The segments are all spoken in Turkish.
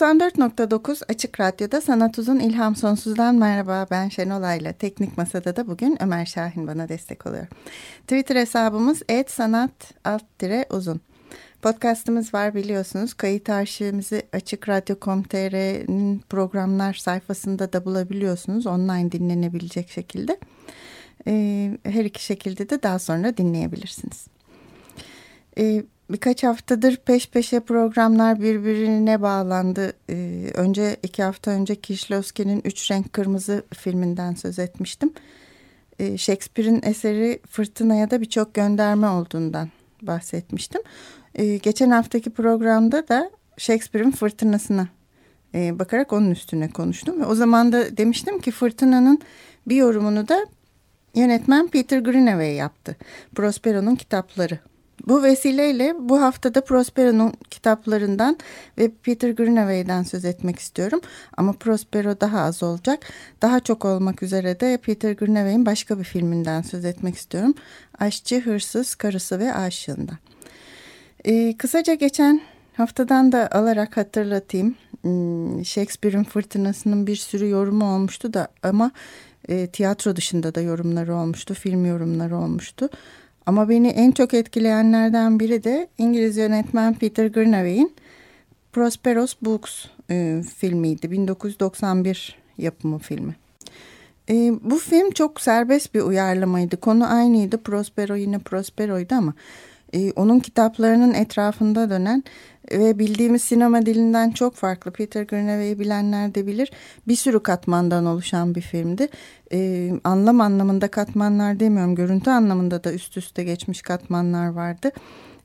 94.9 Açık Radyo'da Sanat Uzun İlham Sonsuz'dan merhaba ben Şenolay'la Teknik Masa'da da bugün Ömer Şahin bana destek oluyor. Twitter hesabımız etsanat alt uzun. Podcastımız var biliyorsunuz. Kayıt arşivimizi Açık programlar sayfasında da bulabiliyorsunuz. Online dinlenebilecek şekilde. Ee, her iki şekilde de daha sonra dinleyebilirsiniz. Ee, birkaç haftadır peş peşe programlar birbirine bağlandı. Ee, önce iki hafta önce Kieślowski'nin Üç Renk Kırmızı filminden söz etmiştim. Ee, Shakespeare'in eseri Fırtına'ya da birçok gönderme olduğundan bahsetmiştim. Ee, geçen haftaki programda da Shakespeare'in Fırtınasına e, bakarak onun üstüne konuştum. Ve o zaman da demiştim ki Fırtına'nın bir yorumunu da yönetmen Peter Greenaway yaptı. Prospero'nun kitapları bu vesileyle bu haftada Prospero'nun kitaplarından ve Peter Greenaway'den söz etmek istiyorum. Ama Prospero daha az olacak. Daha çok olmak üzere de Peter Greenaway'in başka bir filminden söz etmek istiyorum. Aşçı, Hırsız, Karısı ve Aşığında. Ee, kısaca geçen haftadan da alarak hatırlatayım. Hmm, Shakespeare'in Fırtınası'nın bir sürü yorumu olmuştu da ama e, tiyatro dışında da yorumları olmuştu, film yorumları olmuştu. Ama beni en çok etkileyenlerden biri de İngiliz yönetmen Peter Greenaway'in Prosperos Books e, filmiydi. 1991 yapımı filmi. E, bu film çok serbest bir uyarlamaydı. Konu aynıydı. Prospero yine Prospero'ydu ama e, onun kitaplarının etrafında dönen ve bildiğimiz sinema dilinden çok farklı. Peter Greenaway'i bilenler de bilir. Bir sürü katmandan oluşan bir filmdi. Ee, anlam anlamında katmanlar demiyorum. Görüntü anlamında da üst üste geçmiş katmanlar vardı.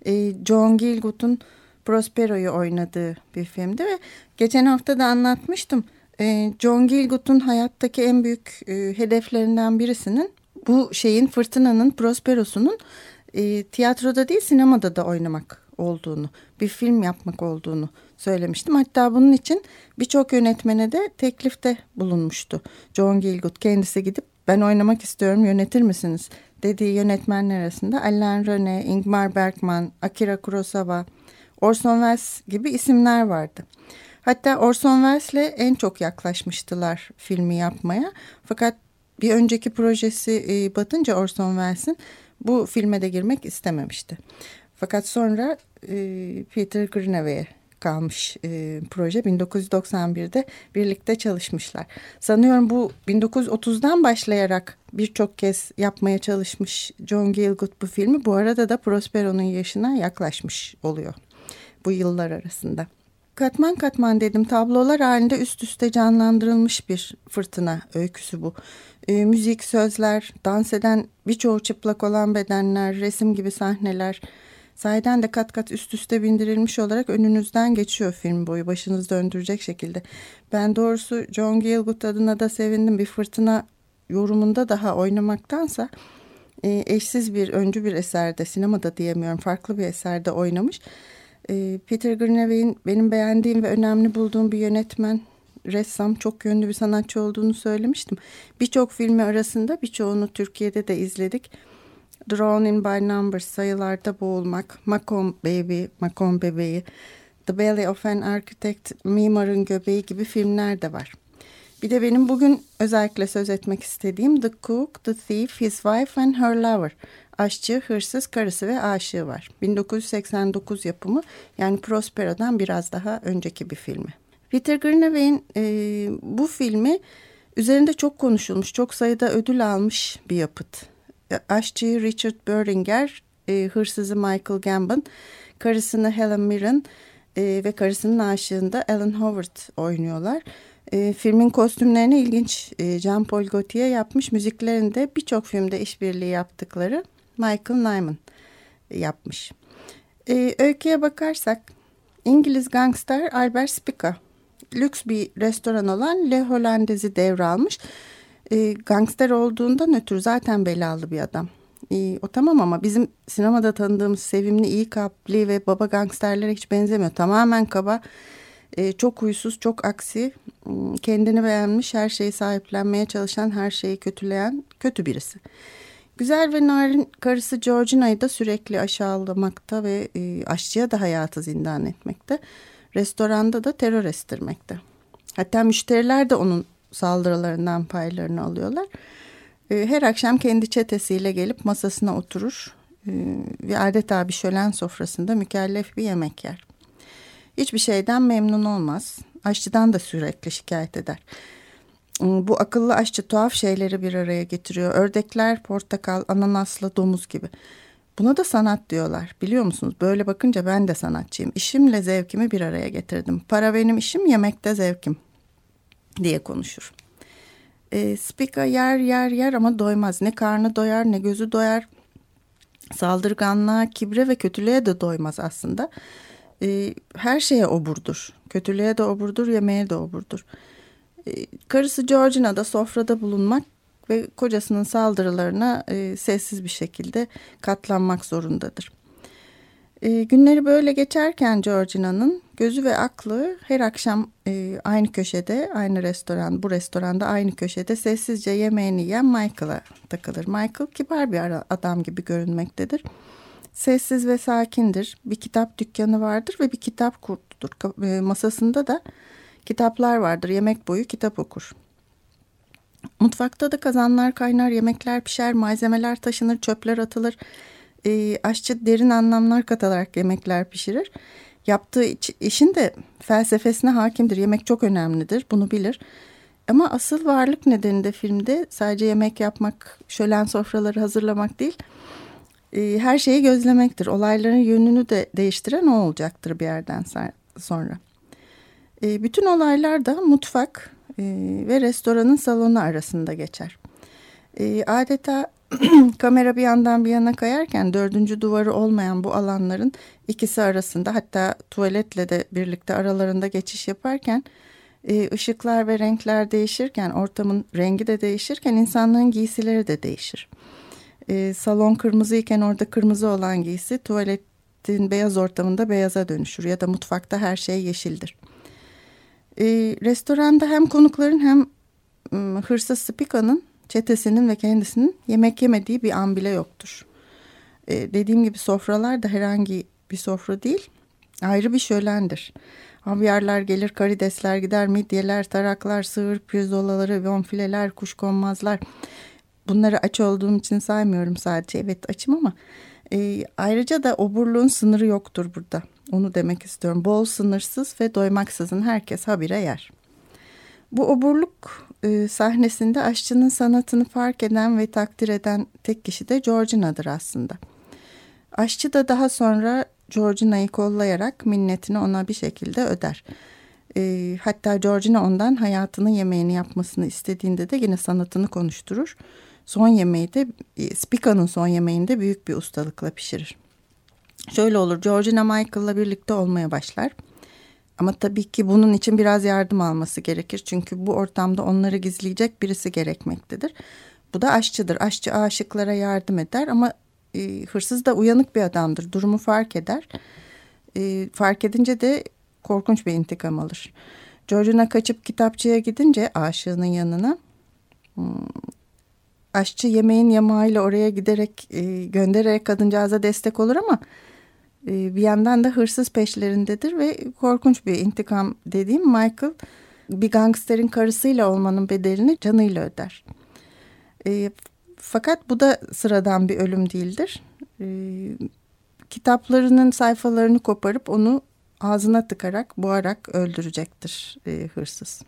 Ee, John Gielgud'un Prospero'yu oynadığı bir filmdi ve geçen hafta da anlatmıştım. Ee, John Gielgud'un hayattaki en büyük e, hedeflerinden birisinin bu şeyin fırtınanın Prospero'sunun e, tiyatroda değil sinemada da oynamak olduğunu, bir film yapmak olduğunu söylemiştim. Hatta bunun için birçok yönetmene de teklifte bulunmuştu. John Gielgud kendisi gidip ben oynamak istiyorum yönetir misiniz dediği yönetmenler arasında Alain René, Ingmar Bergman, Akira Kurosawa, Orson Welles gibi isimler vardı. Hatta Orson Welles'le en çok yaklaşmıştılar filmi yapmaya. Fakat bir önceki projesi e, batınca Orson Welles'in bu filme de girmek istememişti. Fakat sonra e, Peter Greenaway'e kalmış e, proje 1991'de birlikte çalışmışlar. Sanıyorum bu 1930'dan başlayarak birçok kez yapmaya çalışmış John Gielgud bu filmi. Bu arada da Prospero'nun yaşına yaklaşmış oluyor bu yıllar arasında. Katman katman dedim tablolar halinde üst üste canlandırılmış bir fırtına öyküsü bu. E, müzik, sözler, dans eden birçoğu çıplak olan bedenler, resim gibi sahneler Sahiden de kat kat üst üste bindirilmiş olarak önünüzden geçiyor film boyu başınızı döndürecek şekilde. Ben doğrusu John Gielgud adına da sevindim. Bir fırtına yorumunda daha oynamaktansa e, eşsiz bir öncü bir eserde sinemada diyemiyorum farklı bir eserde oynamış. E, Peter Greenaway'in benim beğendiğim ve önemli bulduğum bir yönetmen ressam çok yönlü bir sanatçı olduğunu söylemiştim. Birçok filmi arasında birçoğunu Türkiye'de de izledik. Drawn in by Numbers, sayılarda boğulmak, Macomb Baby, Macomb bebeği, The Belly of an Architect, Mimarın Göbeği gibi filmler de var. Bir de benim bugün özellikle söz etmek istediğim The Cook, The Thief, His Wife and Her Lover. Aşçı, hırsız, karısı ve aşığı var. 1989 yapımı yani Prospero'dan biraz daha önceki bir filmi. Peter Greenaway'in e, bu filmi üzerinde çok konuşulmuş, çok sayıda ödül almış bir yapıt aşçıyı Richard Böringer, e, hırsızı Michael Gambon, karısını Helen Mirren e, ve karısının aşığında Alan Howard oynuyorlar. E, filmin kostümlerini ilginç e, Jean-Paul Gaultier yapmış. Müziklerinde birçok filmde işbirliği yaptıkları Michael Nyman yapmış. E, öyküye bakarsak İngiliz gangster Albert Spica lüks bir restoran olan Le Hollandaise'i devralmış. E, gangster olduğundan ötürü zaten belalı bir adam. E, o tamam ama bizim sinemada tanıdığımız sevimli, iyi kalpli ve baba gangsterlere hiç benzemiyor. Tamamen kaba, e, çok huysuz, çok aksi, kendini beğenmiş, her şeyi sahiplenmeye çalışan, her şeyi kötüleyen kötü birisi. Güzel ve narin karısı Georgina'yı da sürekli aşağılamakta ve e, aşçıya da hayatı zindan etmekte. Restoranda da terör estirmekte. Hatta müşteriler de onun saldırılarından paylarını alıyorlar. E, her akşam kendi çetesiyle gelip masasına oturur e, ve adeta bir şölen sofrasında mükellef bir yemek yer. Hiçbir şeyden memnun olmaz. Aşçıdan da sürekli şikayet eder. Hmm, bu akıllı aşçı tuhaf şeyleri bir araya getiriyor. Ördekler, portakal, ananaslı, domuz gibi. Buna da sanat diyorlar. Biliyor musunuz? Böyle bakınca ben de sanatçıyım. İşimle zevkimi bir araya getirdim. Para benim işim, yemekte zevkim diye konuşur. E, Spika yer yer yer ama doymaz. Ne karnı doyar ne gözü doyar. Saldırganlığa, kibre ve kötülüğe de doymaz aslında. E, her şeye oburdur. Kötülüğe de oburdur, yemeğe de oburdur. E, karısı Georgina da sofrada bulunmak ve kocasının saldırılarına e, sessiz bir şekilde katlanmak zorundadır. E, günleri böyle geçerken Georgina'nın gözü ve aklı her akşam e, aynı köşede, aynı restoran, bu restoranda aynı köşede sessizce yemeğini yiyen Michael'a takılır. Michael kibar bir adam gibi görünmektedir. Sessiz ve sakindir. Bir kitap dükkanı vardır ve bir kitap kurtudur. E, masasında da kitaplar vardır. Yemek boyu kitap okur. Mutfakta da kazanlar kaynar, yemekler pişer, malzemeler taşınır, çöpler atılır. E, aşçı derin anlamlar katarak yemekler pişirir. Yaptığı işin de felsefesine hakimdir. Yemek çok önemlidir, bunu bilir. Ama asıl varlık nedeni de filmde sadece yemek yapmak, şölen sofraları hazırlamak değil, e, her şeyi gözlemektir. Olayların yönünü de değiştiren o olacaktır bir yerden sonra. E, bütün olaylar da mutfak e, ve restoranın salonu arasında geçer. Adeta kamera bir yandan bir yana kayarken dördüncü duvarı olmayan bu alanların ikisi arasında hatta tuvaletle de birlikte aralarında geçiş yaparken ışıklar ve renkler değişirken ortamın rengi de değişirken insanların giysileri de değişir. E, salon kırmızı iken orada kırmızı olan giysi tuvaletin beyaz ortamında beyaza dönüşür ya da mutfakta her şey yeşildir. E, restoranda hem konukların hem ıı, hırsız Spika'nın çetesinin ve kendisinin yemek yemediği bir an bile yoktur. E, dediğim gibi sofralar da herhangi bir sofra değil ayrı bir şölendir. Havyarlar gelir, karidesler gider, midyeler, taraklar, sığır, pirzolaları, bonfileler, kuşkonmazlar. Bunları aç olduğum için saymıyorum sadece. Evet açım ama e, ayrıca da oburluğun sınırı yoktur burada. Onu demek istiyorum. Bol, sınırsız ve doymaksızın herkes habire yer. Bu oburluk e, sahnesinde aşçının sanatını fark eden ve takdir eden tek kişi de Georgina'dır aslında. Aşçı da daha sonra Georgina'yı kollayarak minnetini ona bir şekilde öder. E, hatta Georgina ondan hayatının yemeğini yapmasını istediğinde de yine sanatını konuşturur. Son yemeği de e, Spica'nın son yemeğinde büyük bir ustalıkla pişirir. Şöyle olur Georgina Michael'la birlikte olmaya başlar. Ama tabii ki bunun için biraz yardım alması gerekir. Çünkü bu ortamda onları gizleyecek birisi gerekmektedir. Bu da aşçıdır. Aşçı aşıklara yardım eder ama e, hırsız da uyanık bir adamdır. Durumu fark eder. E, fark edince de korkunç bir intikam alır. Georgina kaçıp kitapçıya gidince aşığının yanına hmm, aşçı yemeğin yamağıyla oraya giderek e, göndererek kadıncağıza destek olur ama e, bir yandan da hırsız peşlerindedir ve korkunç bir intikam dediğim Michael bir gangsterin karısıyla olmanın bedelini canıyla öder. E, fakat bu da sıradan bir ölüm değildir. E, kitaplarının sayfalarını koparıp onu ağzına tıkarak boğarak öldürecektir e, hırsız.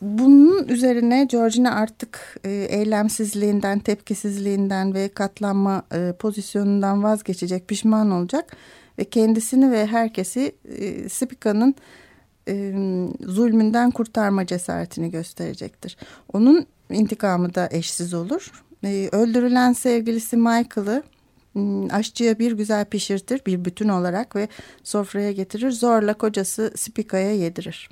Bunun üzerine Georgina artık e, eylemsizliğinden, tepkisizliğinden ve katlanma e, pozisyonundan vazgeçecek, pişman olacak ve kendisini ve herkesi e, Spika'nın e, zulmünden kurtarma cesaretini gösterecektir. Onun intikamı da eşsiz olur. Öldürülen sevgilisi Michael'ı aşçıya bir güzel pişirtir bir bütün olarak ve sofraya getirir. Zorla kocası Spika'ya yedirir.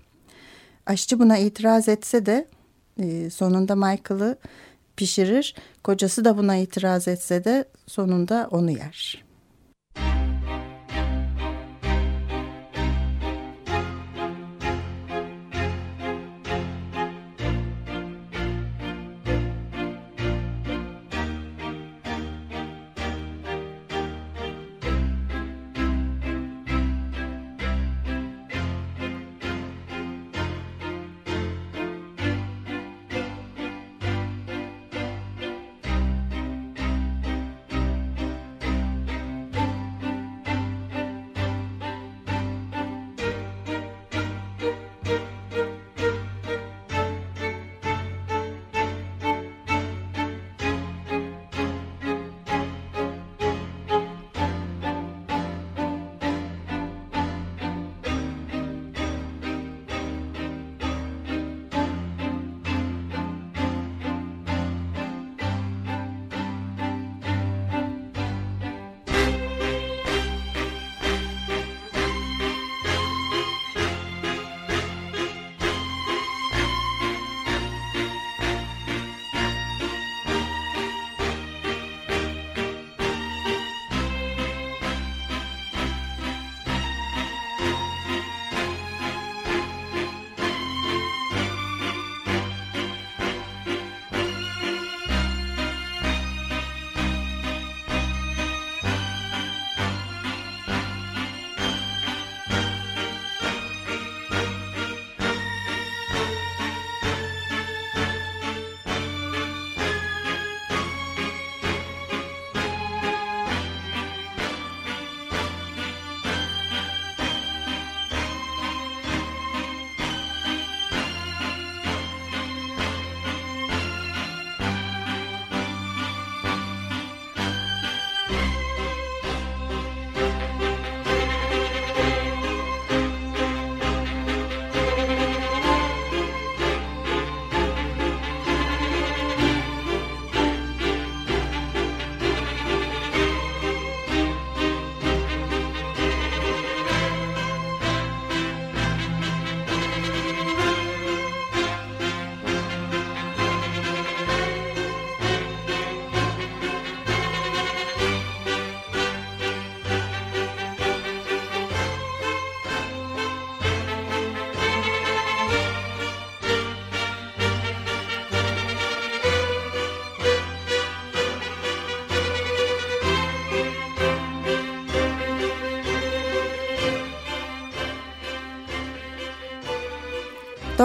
Aşçı buna itiraz etse de e, sonunda Michael'ı pişirir. Kocası da buna itiraz etse de sonunda onu yer.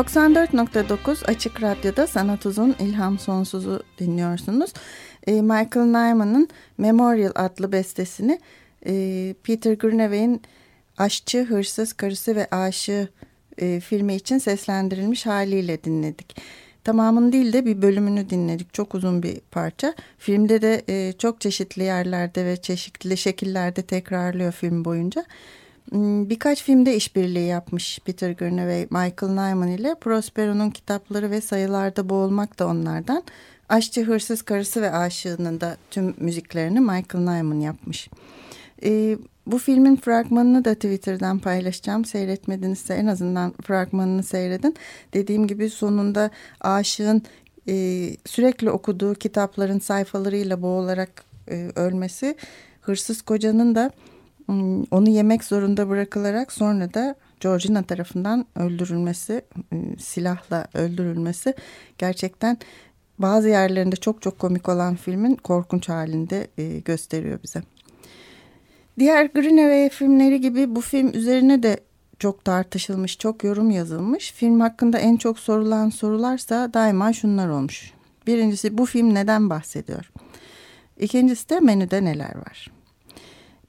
94.9 Açık Radyo'da Sanat Uzun İlham Sonsuz'u dinliyorsunuz. E, Michael Nyman'ın Memorial adlı bestesini e, Peter Grunewald'in Aşçı, Hırsız, Karısı ve Aşığı e, filmi için seslendirilmiş haliyle dinledik. Tamamını değil de bir bölümünü dinledik. Çok uzun bir parça. Filmde de e, çok çeşitli yerlerde ve çeşitli şekillerde tekrarlıyor film boyunca. Hmm, birkaç filmde işbirliği yapmış Peter Gurney ve Michael Nyman ile Prospero'nun kitapları ve sayılarda boğulmak da onlardan. Aşçı Hırsız Karısı ve Aşığı'nın da tüm müziklerini Michael Nyman yapmış. Ee, bu filmin fragmanını da Twitter'dan paylaşacağım. Seyretmedinizse en azından fragmanını seyredin. Dediğim gibi sonunda aşığın e, sürekli okuduğu kitapların sayfalarıyla boğularak e, ölmesi, hırsız kocanın da onu yemek zorunda bırakılarak sonra da Georgina tarafından öldürülmesi, ıı, silahla öldürülmesi gerçekten bazı yerlerinde çok çok komik olan filmin korkunç halinde ıı, gösteriyor bize. Diğer Greenaway filmleri gibi bu film üzerine de çok tartışılmış, çok yorum yazılmış. Film hakkında en çok sorulan sorularsa daima şunlar olmuş. Birincisi bu film neden bahsediyor? İkincisi de menüde neler var?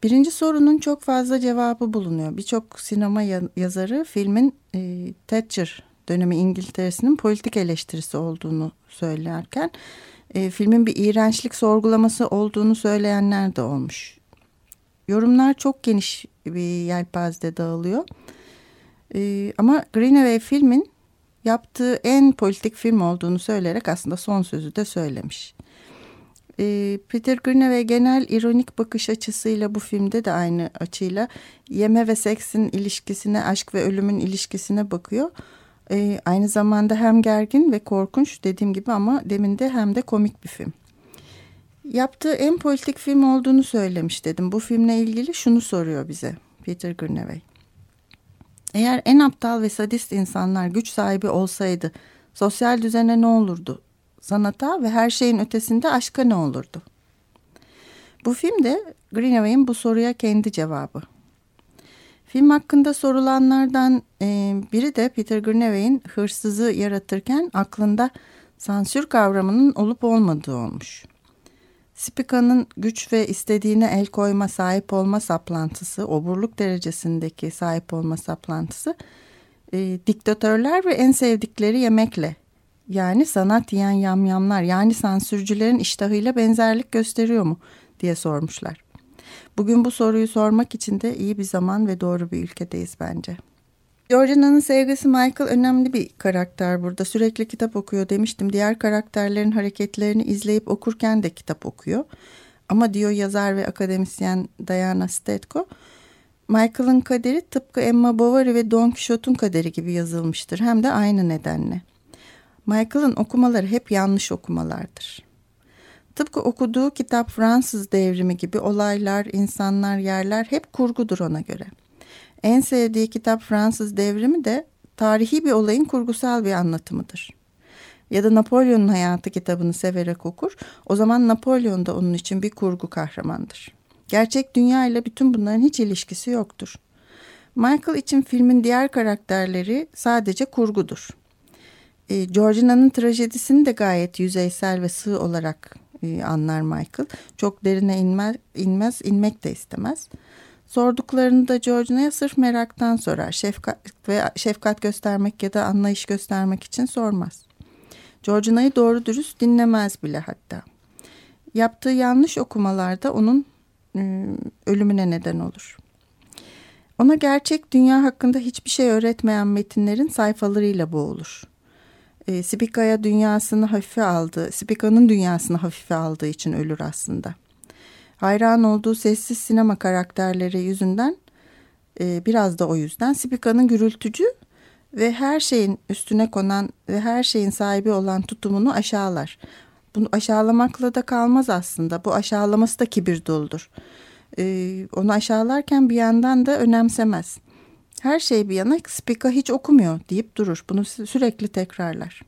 Birinci sorunun çok fazla cevabı bulunuyor. Birçok sinema yazarı filmin e, Thatcher dönemi İngiltere'sinin politik eleştirisi olduğunu söylerken e, filmin bir iğrençlik sorgulaması olduğunu söyleyenler de olmuş. Yorumlar çok geniş bir yelpazede dağılıyor. E, ama Greenaway filmin yaptığı en politik film olduğunu söyleyerek aslında son sözü de söylemiş. E, Peter Greenaway genel ironik bakış açısıyla bu filmde de aynı açıyla yeme ve seksin ilişkisine, aşk ve ölümün ilişkisine bakıyor. E, aynı zamanda hem gergin ve korkunç dediğim gibi ama deminde hem de komik bir film. Yaptığı en politik film olduğunu söylemiş dedim. Bu filmle ilgili şunu soruyor bize Peter Greenaway. Eğer en aptal ve sadist insanlar güç sahibi olsaydı sosyal düzene ne olurdu? Sanata ve her şeyin ötesinde aşka ne olurdu? Bu filmde Greenaway'in bu soruya kendi cevabı. Film hakkında sorulanlardan e, biri de Peter Greenaway'in hırsızı yaratırken aklında sansür kavramının olup olmadığı olmuş. Spika'nın güç ve istediğine el koyma, sahip olma saplantısı, oburluk derecesindeki sahip olma saplantısı, e, diktatörler ve en sevdikleri yemekle, yani sanat yiyen yamyamlar, yani sansürcülerin iştahıyla benzerlik gösteriyor mu diye sormuşlar. Bugün bu soruyu sormak için de iyi bir zaman ve doğru bir ülkedeyiz bence. Georgiana'nın sevgisi Michael önemli bir karakter burada. Sürekli kitap okuyor demiştim. Diğer karakterlerin hareketlerini izleyip okurken de kitap okuyor. Ama diyor yazar ve akademisyen Diana Stetko, Michael'ın kaderi tıpkı Emma Bovary ve Don Quixote'un kaderi gibi yazılmıştır. Hem de aynı nedenle. Michael'ın okumaları hep yanlış okumalardır. Tıpkı okuduğu kitap Fransız devrimi gibi olaylar, insanlar, yerler hep kurgudur ona göre.'' En sevdiği kitap Fransız Devrimi de tarihi bir olayın kurgusal bir anlatımıdır. Ya da Napolyon'un hayatı kitabını severek okur. O zaman Napolyon da onun için bir kurgu kahramandır. Gerçek dünya ile bütün bunların hiç ilişkisi yoktur. Michael için filmin diğer karakterleri sadece kurgudur. E, Georgina'nın trajedisini de gayet yüzeysel ve sığ olarak e, anlar Michael. Çok derine inmez, inmez inmek de istemez. Sorduklarında Georgia'ya sırf meraktan sorar. Şefkat ve şefkat göstermek ya da anlayış göstermek için sormaz. Georgia'yı doğru dürüst dinlemez bile hatta. Yaptığı yanlış okumalarda onun ıı, ölümüne neden olur. Ona gerçek dünya hakkında hiçbir şey öğretmeyen metinlerin sayfalarıyla boğulur. E, Spika'ya dünyasını hafife aldı, Spika'nın dünyasını hafife aldığı için ölür aslında hayran olduğu sessiz sinema karakterleri yüzünden e, biraz da o yüzden Spika'nın gürültücü ve her şeyin üstüne konan ve her şeyin sahibi olan tutumunu aşağılar. Bunu aşağılamakla da kalmaz aslında. Bu aşağılaması da kibir doludur. Ee, onu aşağılarken bir yandan da önemsemez. Her şey bir yana Spika hiç okumuyor deyip durur. Bunu sürekli tekrarlar.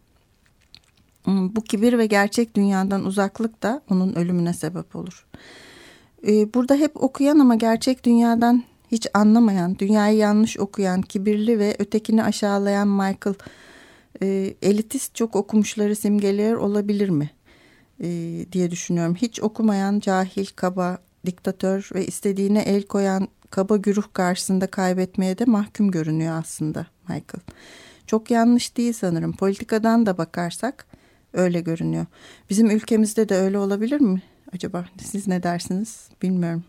Hmm, bu kibir ve gerçek dünyadan uzaklık da onun ölümüne sebep olur. Ee, burada hep okuyan ama gerçek dünyadan hiç anlamayan, dünyayı yanlış okuyan, kibirli ve ötekini aşağılayan Michael e, elitist çok okumuşları simgeliyor olabilir mi e, diye düşünüyorum. Hiç okumayan, cahil, kaba, diktatör ve istediğine el koyan kaba güruh karşısında kaybetmeye de mahkum görünüyor aslında Michael. Çok yanlış değil sanırım. Politikadan da bakarsak öyle görünüyor. Bizim ülkemizde de öyle olabilir mi? acaba? Siz ne dersiniz? Bilmiyorum.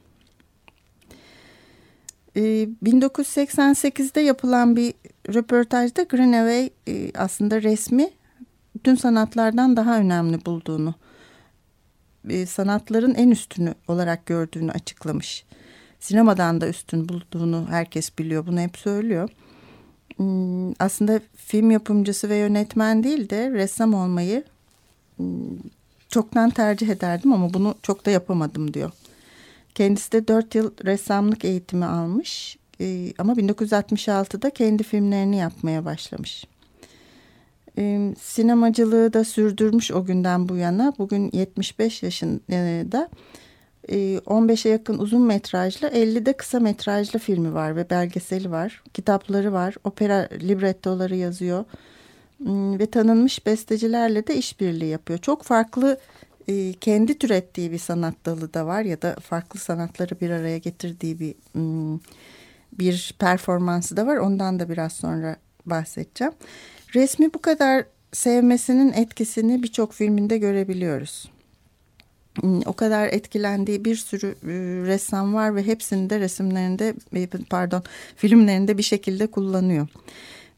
Ee, 1988'de yapılan bir röportajda Greenaway e, aslında resmi bütün sanatlardan daha önemli bulduğunu, e, sanatların en üstünü olarak gördüğünü açıklamış. Sinemadan da üstün bulduğunu herkes biliyor, bunu hep söylüyor. Hmm, aslında film yapımcısı ve yönetmen değil de ressam olmayı hmm, çoktan tercih ederdim ama bunu çok da yapamadım diyor. Kendisi de dört yıl ressamlık eğitimi almış e, ama 1966'da kendi filmlerini yapmaya başlamış. E, sinemacılığı da sürdürmüş o günden bu yana. Bugün 75 yaşında e, 15'e yakın uzun metrajlı 50 de kısa metrajlı filmi var ve belgeseli var. Kitapları var, opera librettoları yazıyor Hmm, ve tanınmış bestecilerle de işbirliği yapıyor. Çok farklı e, kendi türettiği bir sanat dalı da var ya da farklı sanatları bir araya getirdiği bir hmm, bir performansı da var. Ondan da biraz sonra bahsedeceğim. Resmi bu kadar sevmesinin etkisini birçok filminde görebiliyoruz. Hmm, o kadar etkilendiği bir sürü e, ressam var ve hepsini de resimlerinde e, pardon filmlerinde bir şekilde kullanıyor.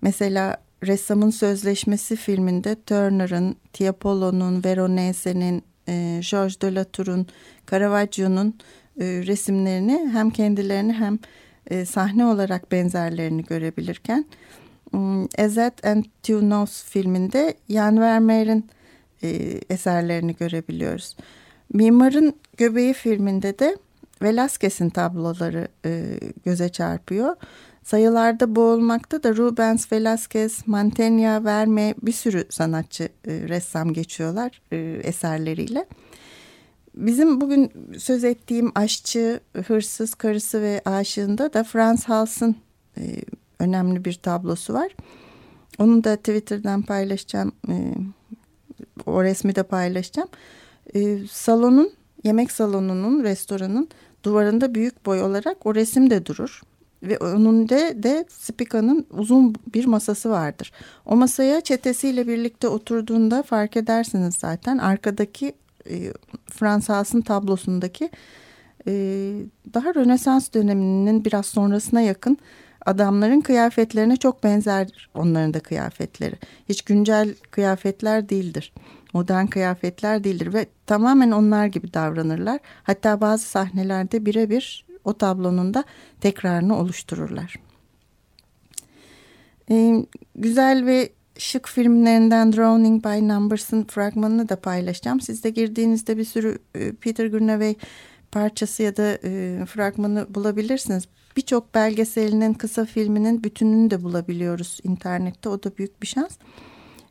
Mesela Ressamın Sözleşmesi filminde Turner'ın, Tiapolo'nun, Veronese'nin, e, Georges de Latour'un, Caravaggio'nun resimlerini hem kendilerini hem sahne olarak benzerlerini görebilirken Ezet and Two Nose filminde Jan Vermeer'in eserlerini görebiliyoruz. Mimarın Göbeği filminde de Velázquez'in tabloları e, göze çarpıyor. Sayılarda boğulmakta da Rubens, Velázquez, Mantegna, Verme bir sürü sanatçı, e, ressam geçiyorlar e, eserleriyle. Bizim bugün söz ettiğim aşçı, hırsız, karısı ve aşığında da Franz Hals'ın e, önemli bir tablosu var. Onu da Twitter'dan paylaşacağım. E, o resmi de paylaşacağım. E, salonun, yemek salonunun, restoranın duvarında büyük boy olarak o resim de durur. Ve onun de, Spika'nın uzun bir masası vardır. O masaya çetesiyle birlikte oturduğunda fark edersiniz zaten. Arkadaki e, Frans Hals'ın tablosundaki e, daha Rönesans döneminin biraz sonrasına yakın adamların kıyafetlerine çok benzer onların da kıyafetleri. Hiç güncel kıyafetler değildir. Modern kıyafetler değildir ve tamamen onlar gibi davranırlar. Hatta bazı sahnelerde birebir o tablonun da tekrarını oluştururlar. Ee, güzel ve şık filmlerinden Drowning by Numbers'ın fragmanını da paylaşacağım. Siz de girdiğinizde bir sürü e, Peter Greenaway parçası ya da e, fragmanı bulabilirsiniz. Birçok belgeselinin, kısa filminin bütününü de bulabiliyoruz internette. O da büyük bir şans.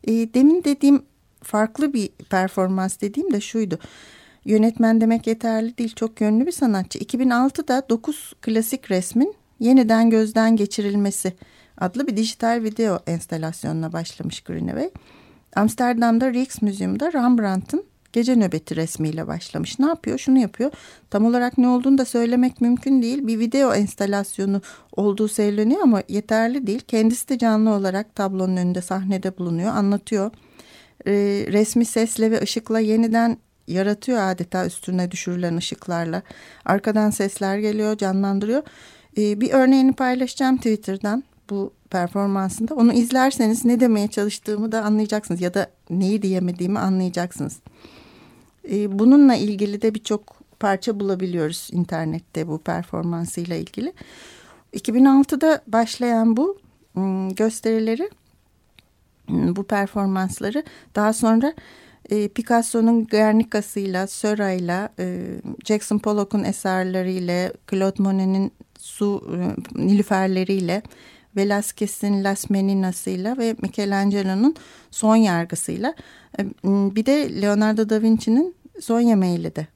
E, demin dediğim farklı bir performans dediğim de şuydu. Yönetmen demek yeterli değil. Çok yönlü bir sanatçı. 2006'da 9 klasik resmin yeniden gözden geçirilmesi adlı bir dijital video enstalasyonuna başlamış Greenaway. Amsterdam'da Rijksmuseum'da Rembrandt'ın gece nöbeti resmiyle başlamış. Ne yapıyor? Şunu yapıyor. Tam olarak ne olduğunu da söylemek mümkün değil. Bir video enstalasyonu olduğu söyleniyor ama yeterli değil. Kendisi de canlı olarak tablonun önünde sahnede bulunuyor, anlatıyor. Ee, resmi sesle ve ışıkla yeniden yaratıyor adeta üstüne düşürülen ışıklarla. Arkadan sesler geliyor, canlandırıyor. Ee, bir örneğini paylaşacağım Twitter'dan bu performansında. Onu izlerseniz ne demeye çalıştığımı da anlayacaksınız ya da neyi diyemediğimi anlayacaksınız. Ee, bununla ilgili de birçok parça bulabiliyoruz internette bu performansıyla ilgili. 2006'da başlayan bu ıı, gösterileri, ıı, bu performansları daha sonra e, Picasso'nun Guernica'sıyla, Söra'yla, e, Jackson Pollock'un eserleriyle, Claude Monet'in su e, nilüferleriyle, Velázquez'in Las Meninas'ıyla ve Michelangelo'nun son yargısıyla e, bir de Leonardo da Vinci'nin son yemeğiyle de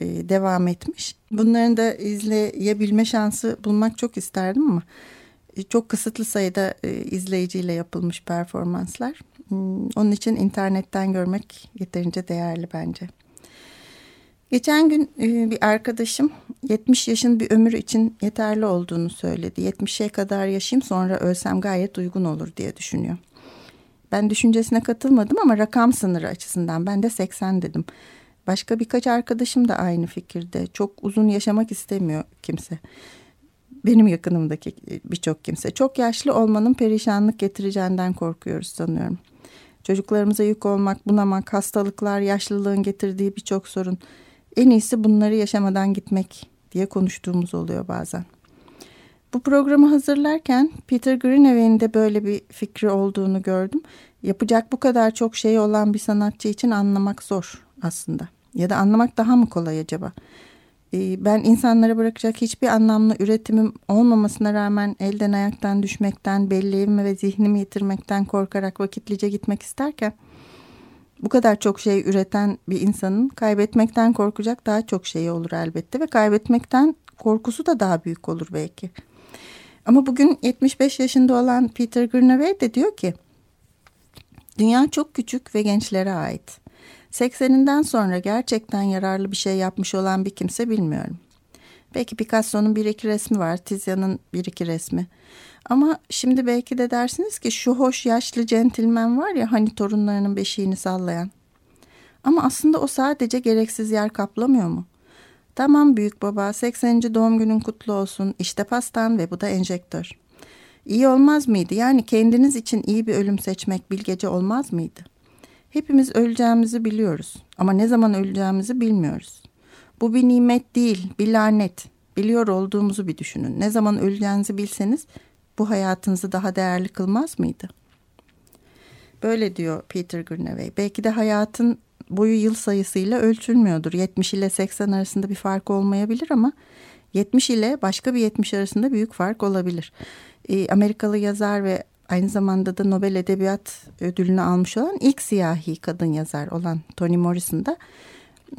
e, devam etmiş. Bunların da izleyebilme şansı bulmak çok isterdim ama e, çok kısıtlı sayıda izleyiciyle yapılmış performanslar. Onun için internetten görmek yeterince değerli bence. Geçen gün e, bir arkadaşım 70 yaşın bir ömür için yeterli olduğunu söyledi. 70'e kadar yaşayayım sonra ölsem gayet uygun olur diye düşünüyor. Ben düşüncesine katılmadım ama rakam sınırı açısından ben de 80 dedim. Başka birkaç arkadaşım da aynı fikirde. Çok uzun yaşamak istemiyor kimse. Benim yakınımdaki birçok kimse. Çok yaşlı olmanın perişanlık getireceğinden korkuyoruz sanıyorum. Çocuklarımıza yük olmak, bunamak, hastalıklar, yaşlılığın getirdiği birçok sorun. En iyisi bunları yaşamadan gitmek diye konuştuğumuz oluyor bazen. Bu programı hazırlarken Peter Greenaway'in de böyle bir fikri olduğunu gördüm. Yapacak bu kadar çok şey olan bir sanatçı için anlamak zor aslında. Ya da anlamak daha mı kolay acaba? Ee, ben insanlara bırakacak hiçbir anlamlı üretimim olmamasına rağmen elden ayaktan düşmekten, belleğimi ve zihnimi yitirmekten korkarak vakitlice gitmek isterken bu kadar çok şey üreten bir insanın kaybetmekten korkacak daha çok şeyi olur elbette ve kaybetmekten korkusu da daha büyük olur belki. Ama bugün 75 yaşında olan Peter Greenaway de diyor ki dünya çok küçük ve gençlere ait. 80'inden sonra gerçekten yararlı bir şey yapmış olan bir kimse bilmiyorum. Belki Picasso'nun bir iki resmi var, Tizian'ın bir iki resmi. Ama şimdi belki de dersiniz ki şu hoş yaşlı centilmen var ya hani torunlarının beşiğini sallayan. Ama aslında o sadece gereksiz yer kaplamıyor mu? Tamam büyük baba 80. doğum günün kutlu olsun. İşte pastan ve bu da enjektör. İyi olmaz mıydı? Yani kendiniz için iyi bir ölüm seçmek bilgece olmaz mıydı? Hepimiz öleceğimizi biliyoruz ama ne zaman öleceğimizi bilmiyoruz. Bu bir nimet değil, bir lanet. Biliyor olduğumuzu bir düşünün. Ne zaman öleceğinizi bilseniz bu hayatınızı daha değerli kılmaz mıydı? Böyle diyor Peter Greenaway. Belki de hayatın boyu yıl sayısıyla ölçülmüyordur. 70 ile 80 arasında bir fark olmayabilir ama 70 ile başka bir 70 arasında büyük fark olabilir. E, Amerikalı yazar ve aynı zamanda da Nobel Edebiyat Ödülünü almış olan ilk siyahi kadın yazar olan Toni Morrison da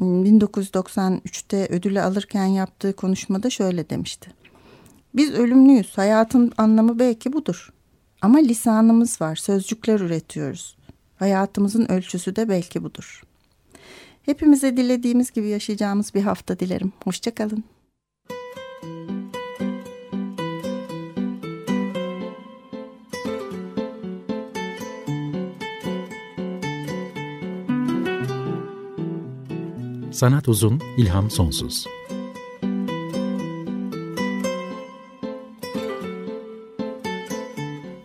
1993'te ödülü alırken yaptığı konuşmada şöyle demişti. Biz ölümlüyüz. Hayatın anlamı belki budur. Ama lisanımız var. Sözcükler üretiyoruz. Hayatımızın ölçüsü de belki budur. Hepimize dilediğimiz gibi yaşayacağımız bir hafta dilerim. Hoşçakalın. Sanat uzun, ilham sonsuz.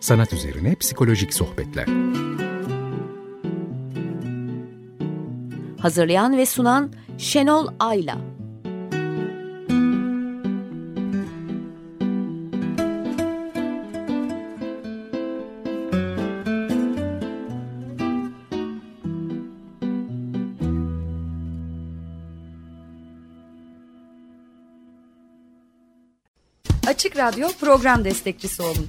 Sanat üzerine psikolojik sohbetler. Hazırlayan ve sunan Şenol Ayla. Açık Radyo program destekçisi olun.